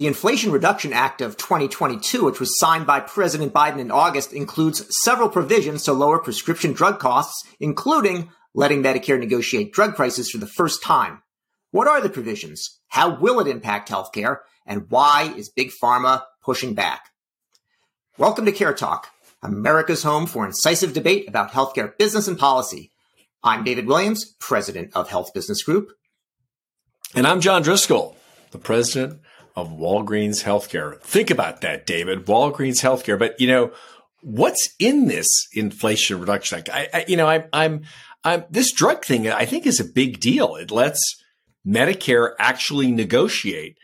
The Inflation Reduction Act of 2022, which was signed by President Biden in August, includes several provisions to lower prescription drug costs, including letting Medicare negotiate drug prices for the first time. What are the provisions? How will it impact healthcare? And why is Big Pharma pushing back? Welcome to Care Talk, America's home for incisive debate about healthcare business and policy. I'm David Williams, president of Health Business Group. And I'm John Driscoll, the president of Walgreens Healthcare. Think about that, David. Walgreens Healthcare. But you know, what's in this Inflation Reduction Act? I, I you know, I, I'm, I'm this drug thing. I think is a big deal. It lets Medicare actually negotiate.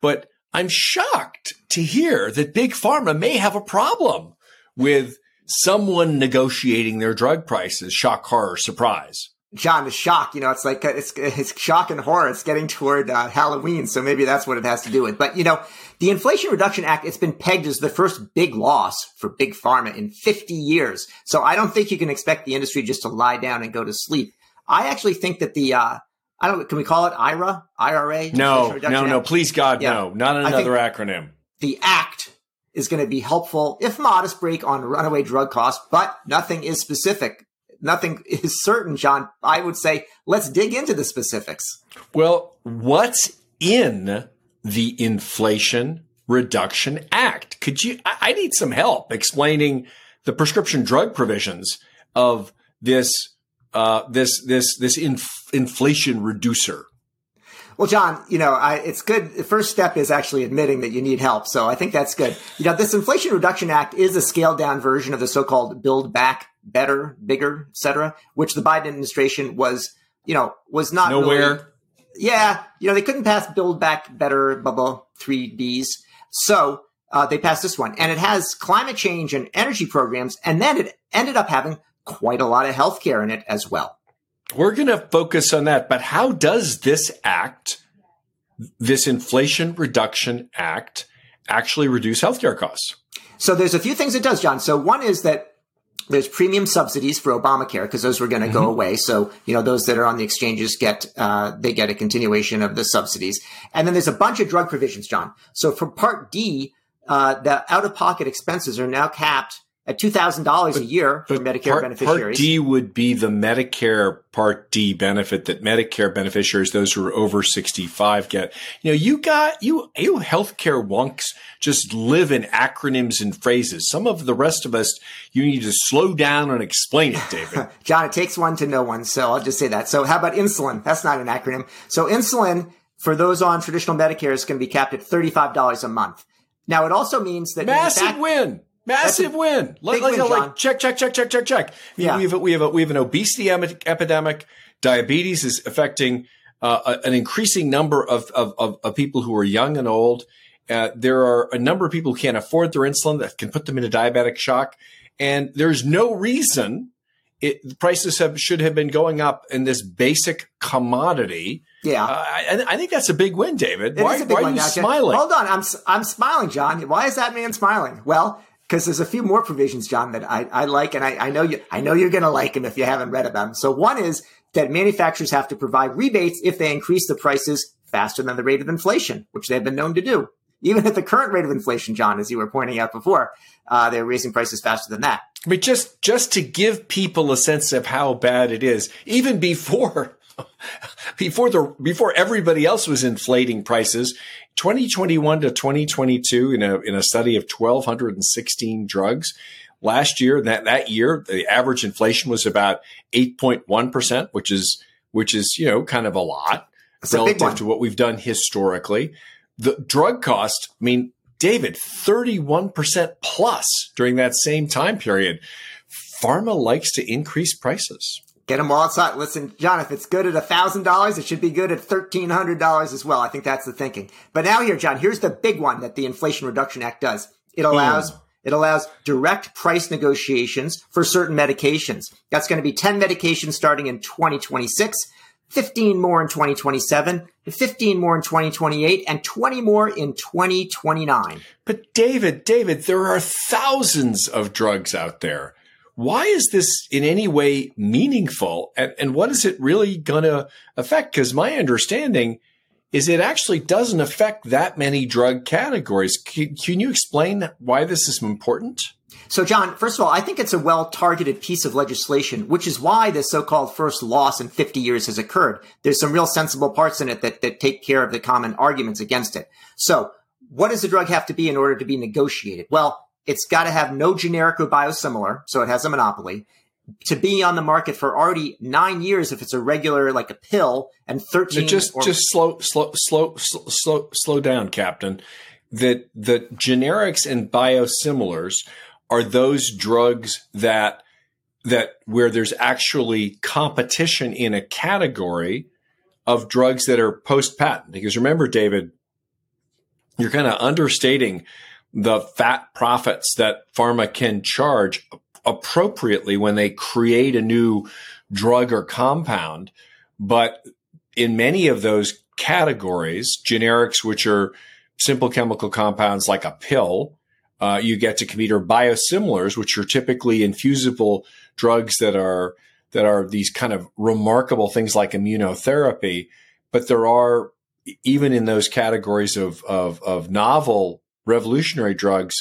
But I'm shocked to hear that Big Pharma may have a problem with someone negotiating their drug prices. Shock, horror, surprise. John, the shock, you know, it's like, it's, it's shock and horror. It's getting toward uh, Halloween. So maybe that's what it has to do with. But, you know, the Inflation Reduction Act, it's been pegged as the first big loss for big pharma in 50 years. So I don't think you can expect the industry just to lie down and go to sleep. I actually think that the, uh, I don't, can we call it IRA? IRA? No, no, no, please God, yeah. no, not another acronym. The act is going to be helpful, if modest break on runaway drug costs, but nothing is specific nothing is certain, John. I would say let's dig into the specifics. Well, what's in the Inflation Reduction Act? Could you? I need some help explaining the prescription drug provisions of this uh, this this this inf- inflation reducer. Well, John, you know, I, it's good. The first step is actually admitting that you need help. So I think that's good. You know, this Inflation Reduction Act is a scaled down version of the so-called Build Back Better, Bigger, etc., which the Biden administration was, you know, was not nowhere. Really, yeah, you know, they couldn't pass Build Back Better, blah blah, three Bs. So uh, they passed this one, and it has climate change and energy programs, and then it ended up having quite a lot of healthcare in it as well. We're going to focus on that. But how does this act, this Inflation Reduction Act, actually reduce healthcare costs? So there's a few things it does, John. So one is that there's premium subsidies for Obamacare because those were going to mm-hmm. go away. So you know those that are on the exchanges get uh, they get a continuation of the subsidies, and then there's a bunch of drug provisions, John. So for Part D, uh, the out of pocket expenses are now capped at two thousand dollars a year for Medicare part, beneficiaries. Part D would be the Medicare Part D benefit that Medicare beneficiaries, those who are over sixty five, get. You know, you got you you healthcare wonks just live in acronyms and phrases. Some of the rest of us, you need to slow down and explain it, David. John, it takes one to know one, so I'll just say that. So, how about insulin? That's not an acronym. So, insulin for those on traditional Medicare is going to be capped at thirty five dollars a month. Now, it also means that massive win Massive win. Like, win like, check, check, check, check, check, check. Yeah. We have a, we have a, we have an obesity epidemic. Diabetes is affecting uh, an increasing number of, of, of, of, people who are young and old. Uh, there are a number of people who can't afford their insulin that can put them into diabetic shock. And there's no reason it, prices have, should have been going up in this basic commodity. Yeah. Uh, I, I, think that's a big win, David. It why, why are you smiling? Hold on. I'm, I'm smiling, John. Why is that man smiling? Well, because there's a few more provisions, John, that I, I like, and I, I know you I know you're going to like them if you haven't read about them. So one is that manufacturers have to provide rebates if they increase the prices faster than the rate of inflation, which they've been known to do. Even at the current rate of inflation, John, as you were pointing out before, uh, they're raising prices faster than that. Mean, just just to give people a sense of how bad it is, even before before the before everybody else was inflating prices 2021 to 2022 in a in a study of 1216 drugs last year that that year the average inflation was about 8.1% which is which is you know kind of a lot That's relative a to what we've done historically. The drug cost i mean david 31% plus during that same time period. Pharma likes to increase prices Get them all outside. Listen, John, if it's good at $1,000, it should be good at $1,300 as well. I think that's the thinking. But now here, John, here's the big one that the Inflation Reduction Act does. It allows, mm. it allows direct price negotiations for certain medications. That's going to be 10 medications starting in 2026, 15 more in 2027, 15 more in 2028, and 20 more in 2029. But David, David, there are thousands of drugs out there why is this in any way meaningful and, and what is it really going to affect? Because my understanding is it actually doesn't affect that many drug categories. Can, can you explain why this is important? So, John, first of all, I think it's a well targeted piece of legislation, which is why the so called first loss in 50 years has occurred. There's some real sensible parts in it that, that take care of the common arguments against it. So, what does the drug have to be in order to be negotiated? Well, it's got to have no generic or biosimilar, so it has a monopoly. To be on the market for already nine years, if it's a regular like a pill, and thirteen. just or- just slow slow slow slow slow down, Captain. That the generics and biosimilars are those drugs that that where there's actually competition in a category of drugs that are post patent. Because remember, David, you're kind of understating the fat profits that pharma can charge appropriately when they create a new drug or compound. But in many of those categories, generics, which are simple chemical compounds like a pill, uh, you get to compete or biosimilars, which are typically infusible drugs that are that are these kind of remarkable things like immunotherapy. But there are even in those categories of of, of novel revolutionary drugs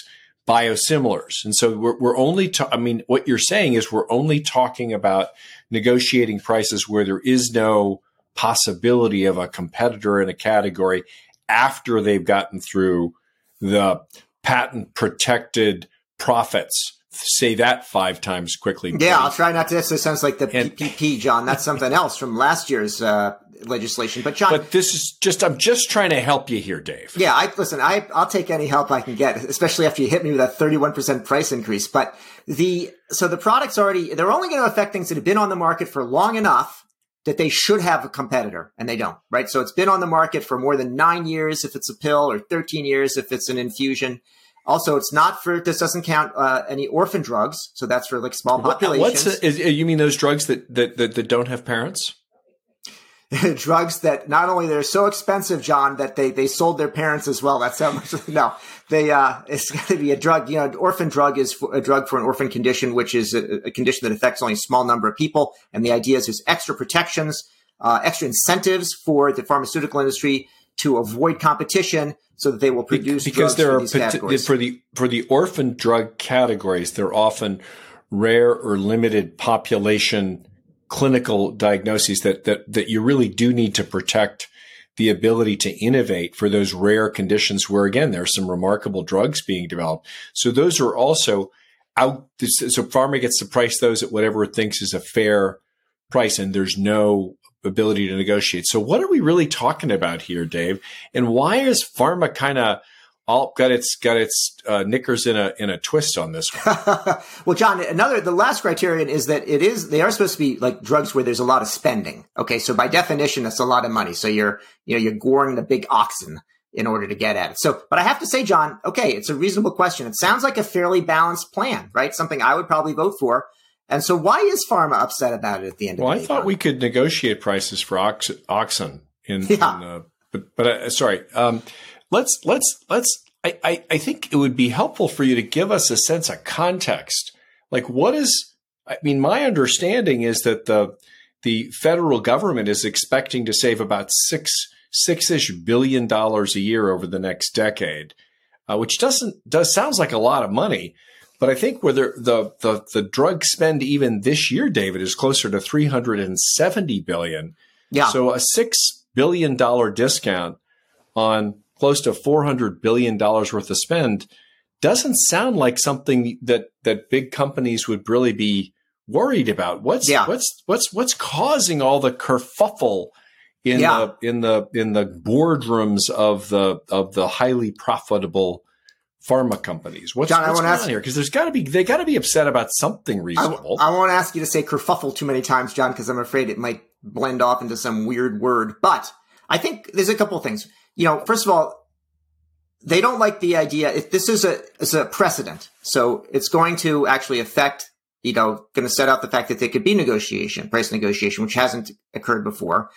biosimilars. And so we're, we're only, ta- I mean, what you're saying is we're only talking about negotiating prices where there is no possibility of a competitor in a category after they've gotten through the patent protected profits. Say that five times quickly. Yeah, I'll try not to. This sounds like the and, PPP, John. That's something else from last year's uh, legislation. But John, but this is just I'm just trying to help you here, Dave. Yeah, I listen. I I'll take any help I can get, especially after you hit me with that 31 percent price increase. But the so the products already they're only going to affect things that have been on the market for long enough that they should have a competitor and they don't, right? So it's been on the market for more than nine years if it's a pill or 13 years if it's an infusion. Also, it's not for this doesn't count uh, any orphan drugs, so that's for like small populations. What's is, you mean those drugs that, that that, that don't have parents? drugs that not only they're so expensive, John, that they they sold their parents as well. That's how much. No, they uh, it's got to be a drug. You know, orphan drug is a drug for an orphan condition, which is a, a, condition that affects only a small number of people. And the idea is there's extra protections, uh, extra incentives for the pharmaceutical industry to avoid competition, so that they will produce because there are for, for the for the orphan drug categories. They're often rare or limited population clinical diagnoses that that that you really do need to protect the ability to innovate for those rare conditions where again there are some remarkable drugs being developed. So those are also out. So pharma gets to price those at whatever it thinks is a fair price, and there's no ability to negotiate. So what are we really talking about here, Dave? And why is pharma kind of all got its got its uh, knickers in a in a twist on this one. well, John, another the last criterion is that it is they are supposed to be like drugs where there's a lot of spending. Okay, so by definition, that's a lot of money. So you're you know you're goring the big oxen in order to get at it. So, but I have to say, John, okay, it's a reasonable question. It sounds like a fairly balanced plan, right? Something I would probably vote for. And so, why is pharma upset about it at the end? Well, of the day? I thought we could negotiate prices for ox- oxen in, yeah. in uh, but but uh, sorry. Um, let's let's let's I, I, I think it would be helpful for you to give us a sense of context. Like what is I mean, my understanding is that the the federal government is expecting to save about six six ish billion dollars a year over the next decade, uh, which doesn't does sounds like a lot of money. But I think whether the, the the drug spend even this year, David, is closer to three hundred and seventy billion. Yeah. So a six billion dollar discount on close to $400 billion worth of spend doesn't sound like something that, that big companies would really be worried about. What's, yeah. what's, what's, what's causing all the kerfuffle in yeah. the, in the, in the boardrooms of the, of the highly profitable pharma companies. What's, John, what's I going on here? Because there's got to be they got to be upset about something reasonable. I, I won't ask you to say kerfuffle too many times, John, because I'm afraid it might blend off into some weird word. But I think there's a couple things you know, first of all, they don't like the idea. If this is a is a precedent, so it's going to actually affect. You know, going to set out the fact that there could be negotiation, price negotiation, which hasn't occurred before.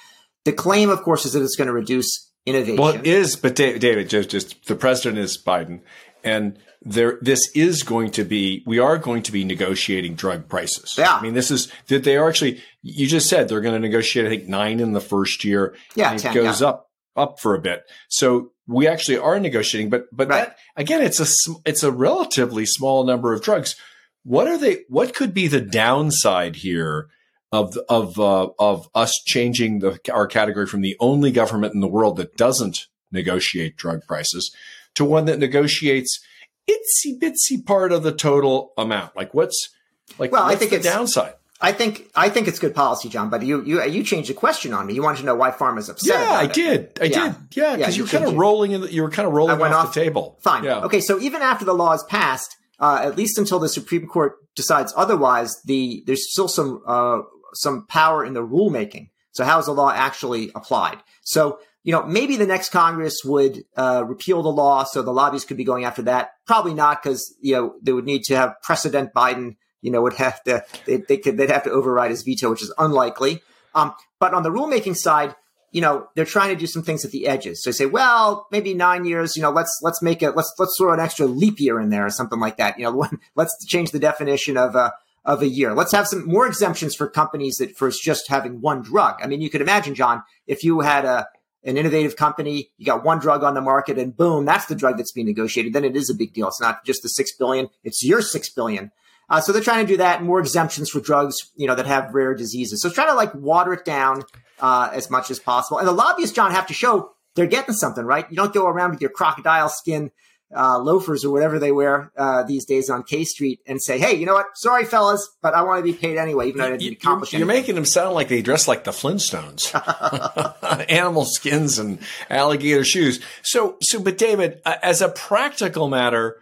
The claim, of course, is that it's going to reduce innovation. Well, it is, but David, just, just the president is Biden, and there, this is going to be, we are going to be negotiating drug prices. Yeah. I mean, this is that they are actually, you just said they're going to negotiate, I think nine in the first year. Yeah. it 10, goes yeah. up up for a bit. So we actually are negotiating, but but right. that again, it's a it's a relatively small number of drugs. What are they? What could be the downside here of of uh, of us changing the, our category from the only government in the world that doesn't negotiate drug prices to one that negotiates itsy bitsy part of the total amount? Like what's like? Well, what's I think the it's downside. I think I think it's good policy, John. But you you you changed the question on me. You wanted to know why pharma's upset. Yeah, I it. did. I yeah. did. Yeah, because yeah, you, were kind of rolling. In the, you were kind of rolling off, off, the table. Fine. Yeah. Okay. So even after the law is passed, uh, at least until the Supreme Court decides otherwise, the there's still some uh, some power in the rulemaking. So how is the law actually applied? So you know maybe the next Congress would uh, repeal the law, so the lobbyists could be going after that. Probably not, because you know they would need to have precedent Biden you know, would have to they, they could they'd have to override his veto, which is unlikely. Um, but on the rulemaking side, you know, they're trying to do some things at the edges. So they say, well, maybe nine years, you know, let's let's make it let's let's throw an extra leap year in there or something like that. You know, let's change the definition of a of a year. Let's have some more exemptions for companies that for just having one drug. I mean, you could imagine, John, if you had a an innovative company, you got one drug on the market, and boom, that's the drug that's being negotiated. Then it is a big deal. It's not just the six billion; it's your six billion. Uh, so they're trying to do that, more exemptions for drugs, you know, that have rare diseases. So it's trying to like water it down uh, as much as possible. And the lobbyists, John, have to show they're getting something, right? You don't go around with your crocodile skin uh, loafers or whatever they wear uh, these days on K Street and say, "Hey, you know what? Sorry, fellas, but I want to be paid anyway, even though I didn't accomplish You're anything." making them sound like they dress like the Flintstones, animal skins and alligator shoes. So, so, but David, uh, as a practical matter,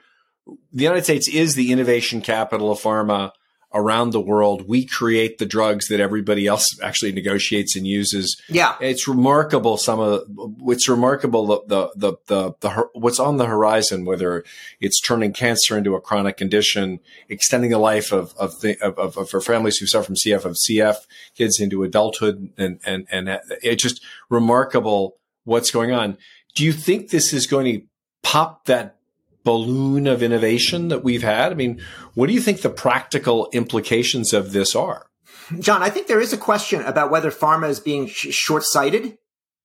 the United States is the innovation capital of pharma around the world. We create the drugs that everybody else actually negotiates and uses. Yeah, it's remarkable. Some of it's remarkable the the the the, the what's on the horizon. Whether it's turning cancer into a chronic condition, extending the life of of, the, of, of, of for families who suffer from CF of CF kids into adulthood, and and and uh, it's just remarkable what's going on. Do you think this is going to pop that balloon of innovation that we've had? I mean, what do you think the practical implications of this are? John, I think there is a question about whether pharma is being sh- short sighted,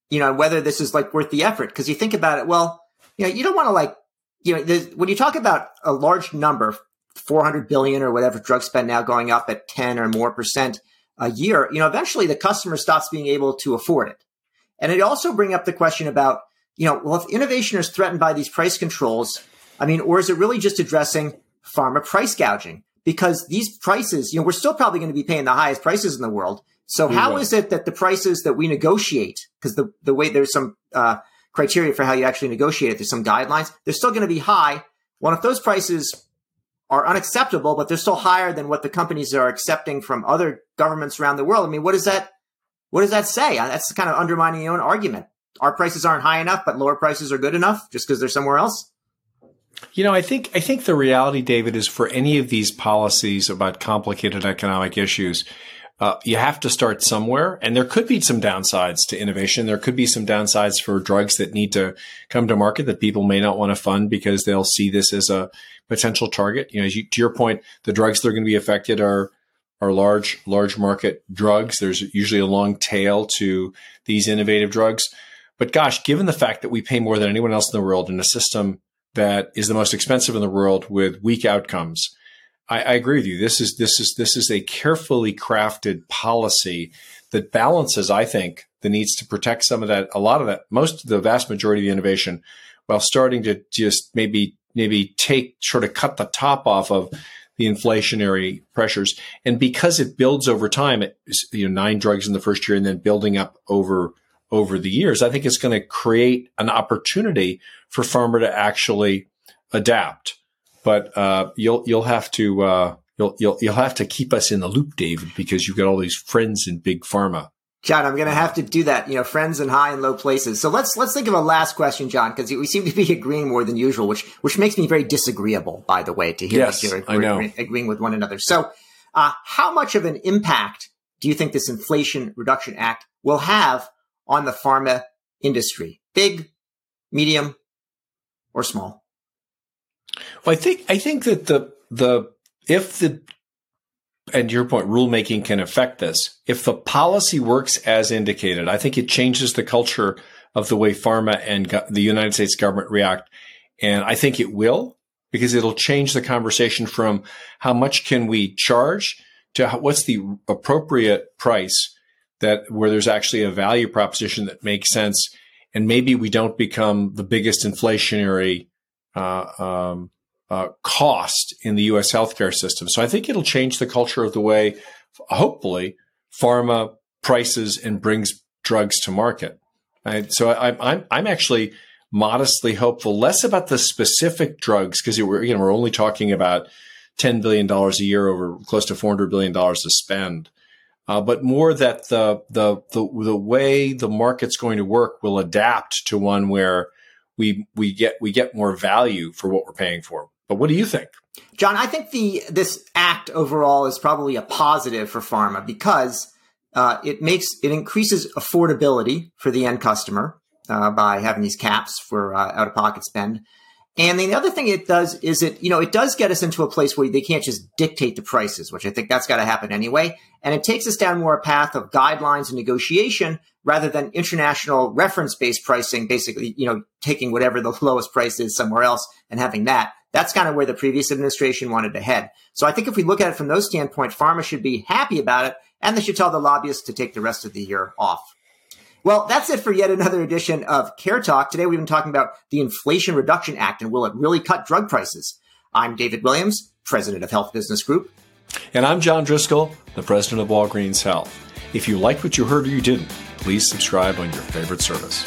you know, whether this is like worth the effort. Cause you think about it, well, you know, you don't want to like, you know, when you talk about a large number, 400 billion or whatever drug spend now going up at 10 or more percent a year, you know, eventually the customer stops being able to afford it. And it also bring up the question about, you know, well, if innovation is threatened by these price controls, I mean, or is it really just addressing pharma price gouging? Because these prices, you know, we're still probably going to be paying the highest prices in the world. So how is it that the prices that we negotiate, because the, the way there's some uh, criteria for how you actually negotiate it, there's some guidelines, they're still going to be high. Well, if those prices are unacceptable, but they're still higher than what the companies are accepting from other governments around the world, I mean, what does that what does that say? That's kind of undermining your own argument. Our prices aren't high enough, but lower prices are good enough just because they're somewhere else. You know, I think I think the reality, David, is for any of these policies about complicated economic issues, uh, you have to start somewhere, and there could be some downsides to innovation. There could be some downsides for drugs that need to come to market that people may not want to fund because they'll see this as a potential target. You know, you, to your point, the drugs that are going to be affected are are large large market drugs. There's usually a long tail to these innovative drugs. But gosh, given the fact that we pay more than anyone else in the world in a system that is the most expensive in the world with weak outcomes. I, I, agree with you. This is this is this is a carefully crafted policy that balances, I think, the needs to protect some of that, a lot of that, most of the vast majority of the innovation, while starting to just maybe maybe take sort of cut the top off of the inflationary pressures. And because it builds over time, it, you know, nine drugs in the first year and then building up over over the years, I think it's going to create an opportunity for pharma to actually adapt. But uh, you'll you'll have to uh, you'll you'll you'll have to keep us in the loop, David, because you've got all these friends in big pharma. John, I'm going to have to do that. You know, friends in high and low places. So let's let's think of a last question, John, because we seem to be agreeing more than usual, which which makes me very disagreeable. By the way, to hear yes, you're agreeing with one another. So, uh, how much of an impact do you think this Inflation Reduction Act will have on the pharma industry? Big, medium, or small? Well, I think I think that the the if the and your point, rulemaking can affect this. If the policy works as indicated, I think it changes the culture of the way pharma and go- the United States government react. And I think it will because it'll change the conversation from how much can we charge to how, what's the appropriate price that where there's actually a value proposition that makes sense. And maybe we don't become the biggest inflationary uh, um, uh, cost in the U.S. healthcare system. So I think it'll change the culture of the way, hopefully, pharma prices and brings drugs to market. Right? So I, I'm I'm actually modestly hopeful, less about the specific drugs because we're you know we're only talking about ten billion dollars a year over close to four hundred billion dollars to spend. Uh, but more that the, the the the way the market's going to work will adapt to one where we we get we get more value for what we're paying for. But what do you think? John, I think the this act overall is probably a positive for pharma because uh, it makes it increases affordability for the end customer uh, by having these caps for uh, out of pocket spend. And then the other thing it does is it, you know, it does get us into a place where they can't just dictate the prices, which I think that's got to happen anyway. And it takes us down more a path of guidelines and negotiation rather than international reference based pricing, basically, you know, taking whatever the lowest price is somewhere else and having that. That's kind of where the previous administration wanted to head. So I think if we look at it from those standpoint, pharma should be happy about it and they should tell the lobbyists to take the rest of the year off. Well, that's it for yet another edition of Care Talk. Today we've been talking about the Inflation Reduction Act and will it really cut drug prices? I'm David Williams, president of Health Business Group. And I'm John Driscoll, the president of Walgreens Health. If you liked what you heard or you didn't, please subscribe on your favorite service.